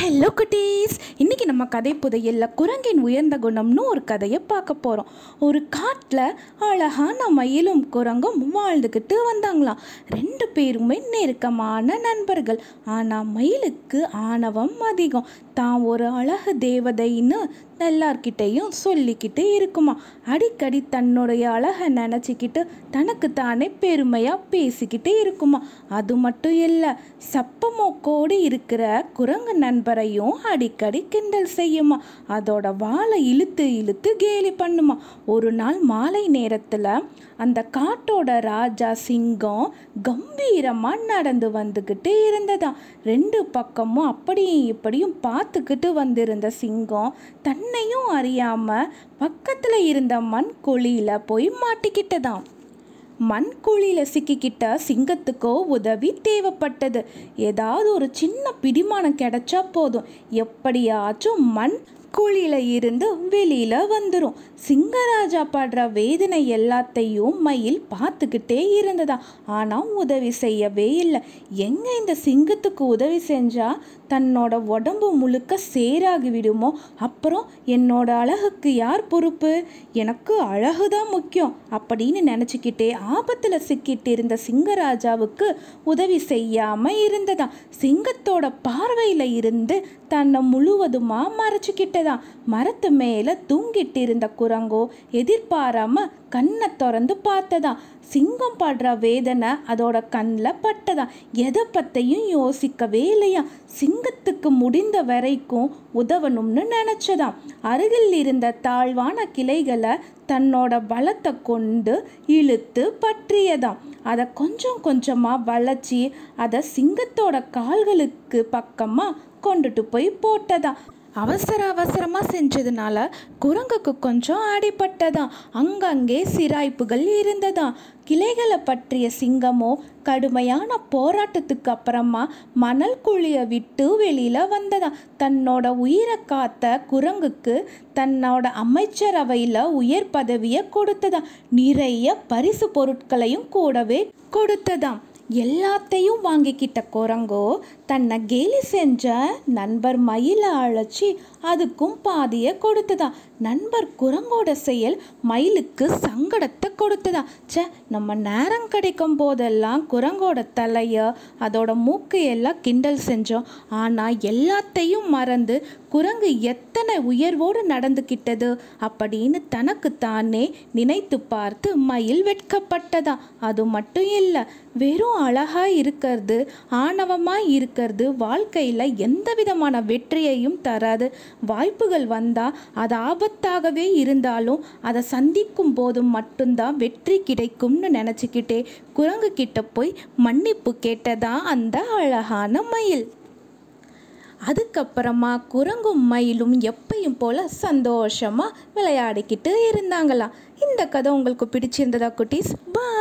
Hello குட்டீஸ் இன்றைக்கி நம்ம கதை புதையல்ல குரங்கின் உயர்ந்த குணம்னு ஒரு கதையை பார்க்க போகிறோம் ஒரு காட்டில் அழகான மயிலும் குரங்கும் வாழ்ந்துக்கிட்டு வந்தாங்களாம். ரெண்டு பேருமே நெருக்கமான நண்பர்கள். ஆனால் மயிலுக்கு ஆணவம் அதிகம். தான் ஒரு அழகு தேவதைன்னு எல்லார்கிட்டையும் சொல்லிக்கிட்டு இருக்குமா? அடிக்கடி தன்னுடைய அழகை நினச்சிக்கிட்டு தனக்கு தானே பெருமையாக பேசிக்கிட்டு இருக்குமா? அது மட்டும் இல்லை சப்பமோக்கோடு இருக்கிற குரங்கு நண்பரையும் அடிக்கடி கிண்டல் செய்யுமா? அதோட வாழை இழுத்து இழுத்து கேலி பண்ணுமா? ஒரு நாள் மாலை நேரத்தில் அந்த காட்டோட ராஜா சிங்கம் கம்பீரமாக நடந்து வந்துக்கிட்டு இருந்ததா ரெண்டு பக்கமும் அப்படியும் இப்படியும் பார்த்துக்கிட்டு வந்திருந்த சிங்கம் தன் தன்னையும் அறியாமல் பக்கத்தில் இருந்த மண் குழியில் போய் மாட்டிக்கிட்டதாம். மண் குழியில் சிக்கிக்கிட்ட சிங்கத்துக்கோ உதவி தேவைப்பட்டது. ஏதாவது ஒரு சின்ன பிடிமானம் கிடைச்சா போதும். எப்படியாச்சும் மண் குழியில இருந்து வெளியில வந்துடும் சிங்கராஜா படுற வேதனை எல்லாத்தையும் மயில் பார்த்துக்கிட்டே இருந்ததா? ஆனால் உதவி செய்யவே இல்லை. எங்க இந்த சிங்கத்துக்கு உதவி செஞ்சா தன்னோட உடம்பு முழுக்க சேராகி விடுமோ? அப்புறம் என்னோட அழகுக்கு யார் பொறுப்பு? எனக்கு அழகு தான் முக்கியம் அப்படின்னு நினச்சிக்கிட்டே ஆபத்தில் சிக்கிட்டு இருந்த சிங்கராஜாவுக்கு உதவி செய்யாம இருந்ததா? சிங்கத்தோட பார்வையில் இருந்து தன்னை முழுவதுமாக மறைச்சிக்கிட்டதா மரத்து மேலே தூங்கிட்டு இருந்த குரங்கோ எதிர்பாராம கண்ணை திறந்து பார்த்ததா. சிங்கம் படுற வேதனை அதோட கண்ணில் பட்டதா. எதை பற்றியும் யோசிக்கவே இல்லையா. சிங்கத்துக்கு முடிந்த வரைக்கும் உதவணும்னு நினச்சதாம் அருகில் இருந்த தாழ்வான கிளைகளை தன்னோட பலத்தை கொண்டு இழுத்து பற்றியதாம் அதை கொஞ்சம் கொஞ்சமாக வளைச்சி அதை சிங்கத்தோட கால்களுக்கு பக்கமாக கொண்டுட்டு போய் போட்டதா. அவசர அவசரமாக செஞ்சதுனால குரங்குக்கு கொஞ்சம் அடிபட்டதாம். அங்கங்கே சிராய்ப்புகள் இருந்ததா கிளைகளை பற்றிய சிங்கமோ கடுமையான போராட்டத்துக்கு அப்புறமா மணல் குழியை விட்டு வெளியில் வந்ததா தன்னோட உயிரை காத்த குரங்குக்கு தன்னோட அமைச்சரவையில் உயர் பதவியை கொடுத்ததா நிறைய பரிசு பொருட்களையும் கூடவே கொடுத்ததாம். எல்லாத்தையும் வாங்கிக்கிட்ட குரங்கோ தன்னை கேலி செஞ்ச நண்பர் மயிலை அழைச்சி அதுக்கும் பாதியை கொடுத்ததா? நண்பர் குரங்கோட செயல் மயிலுக்கு சங்கடத்தை கொடுத்ததா? ச்சே நம்ம நேரம் கிடைக்கும் போதெல்லாம் குரங்கோட தலையை அதோட மூக்கையெல்லாம் கிண்டல் செஞ்சோம். ஆனால் எல்லாத்தையும் மறந்து குரங்கு எத்தனை உயர்வோடு நடந்துக்கிட்டது அப்படின்னு தனக்கு தானே நினைத்து பார்த்து மயில் வெட்கப்பட்டதா. அது மட்டும் இல்லை வெறும் அழகாக இருக்கிறது ஆணவமாக இருக்கிறது வாழ்க்கையில் எந்த விதமான வெற்றியையும் தராது. வாய்ப்புகள் வந்தால் அது ஆபத்தாகவே இருந்தாலும் அதை சந்திக்கும் போது மட்டும்தான் வெற்றி கிடைக்கும்னு நினச்சிக்கிட்டே குரங்கு கிட்ட போய் மன்னிப்பு கேட்டதா அந்த அழகான மயில். அதுக்கப்புறமா குரங்கும் மயிலும் எப்பையும் போல் சந்தோஷமாக விளையாடிக்கிட்டு இருந்தாங்களாம். இந்த கதை உங்களுக்கு பிடிச்சிருந்ததா குட்டீஸ்? பா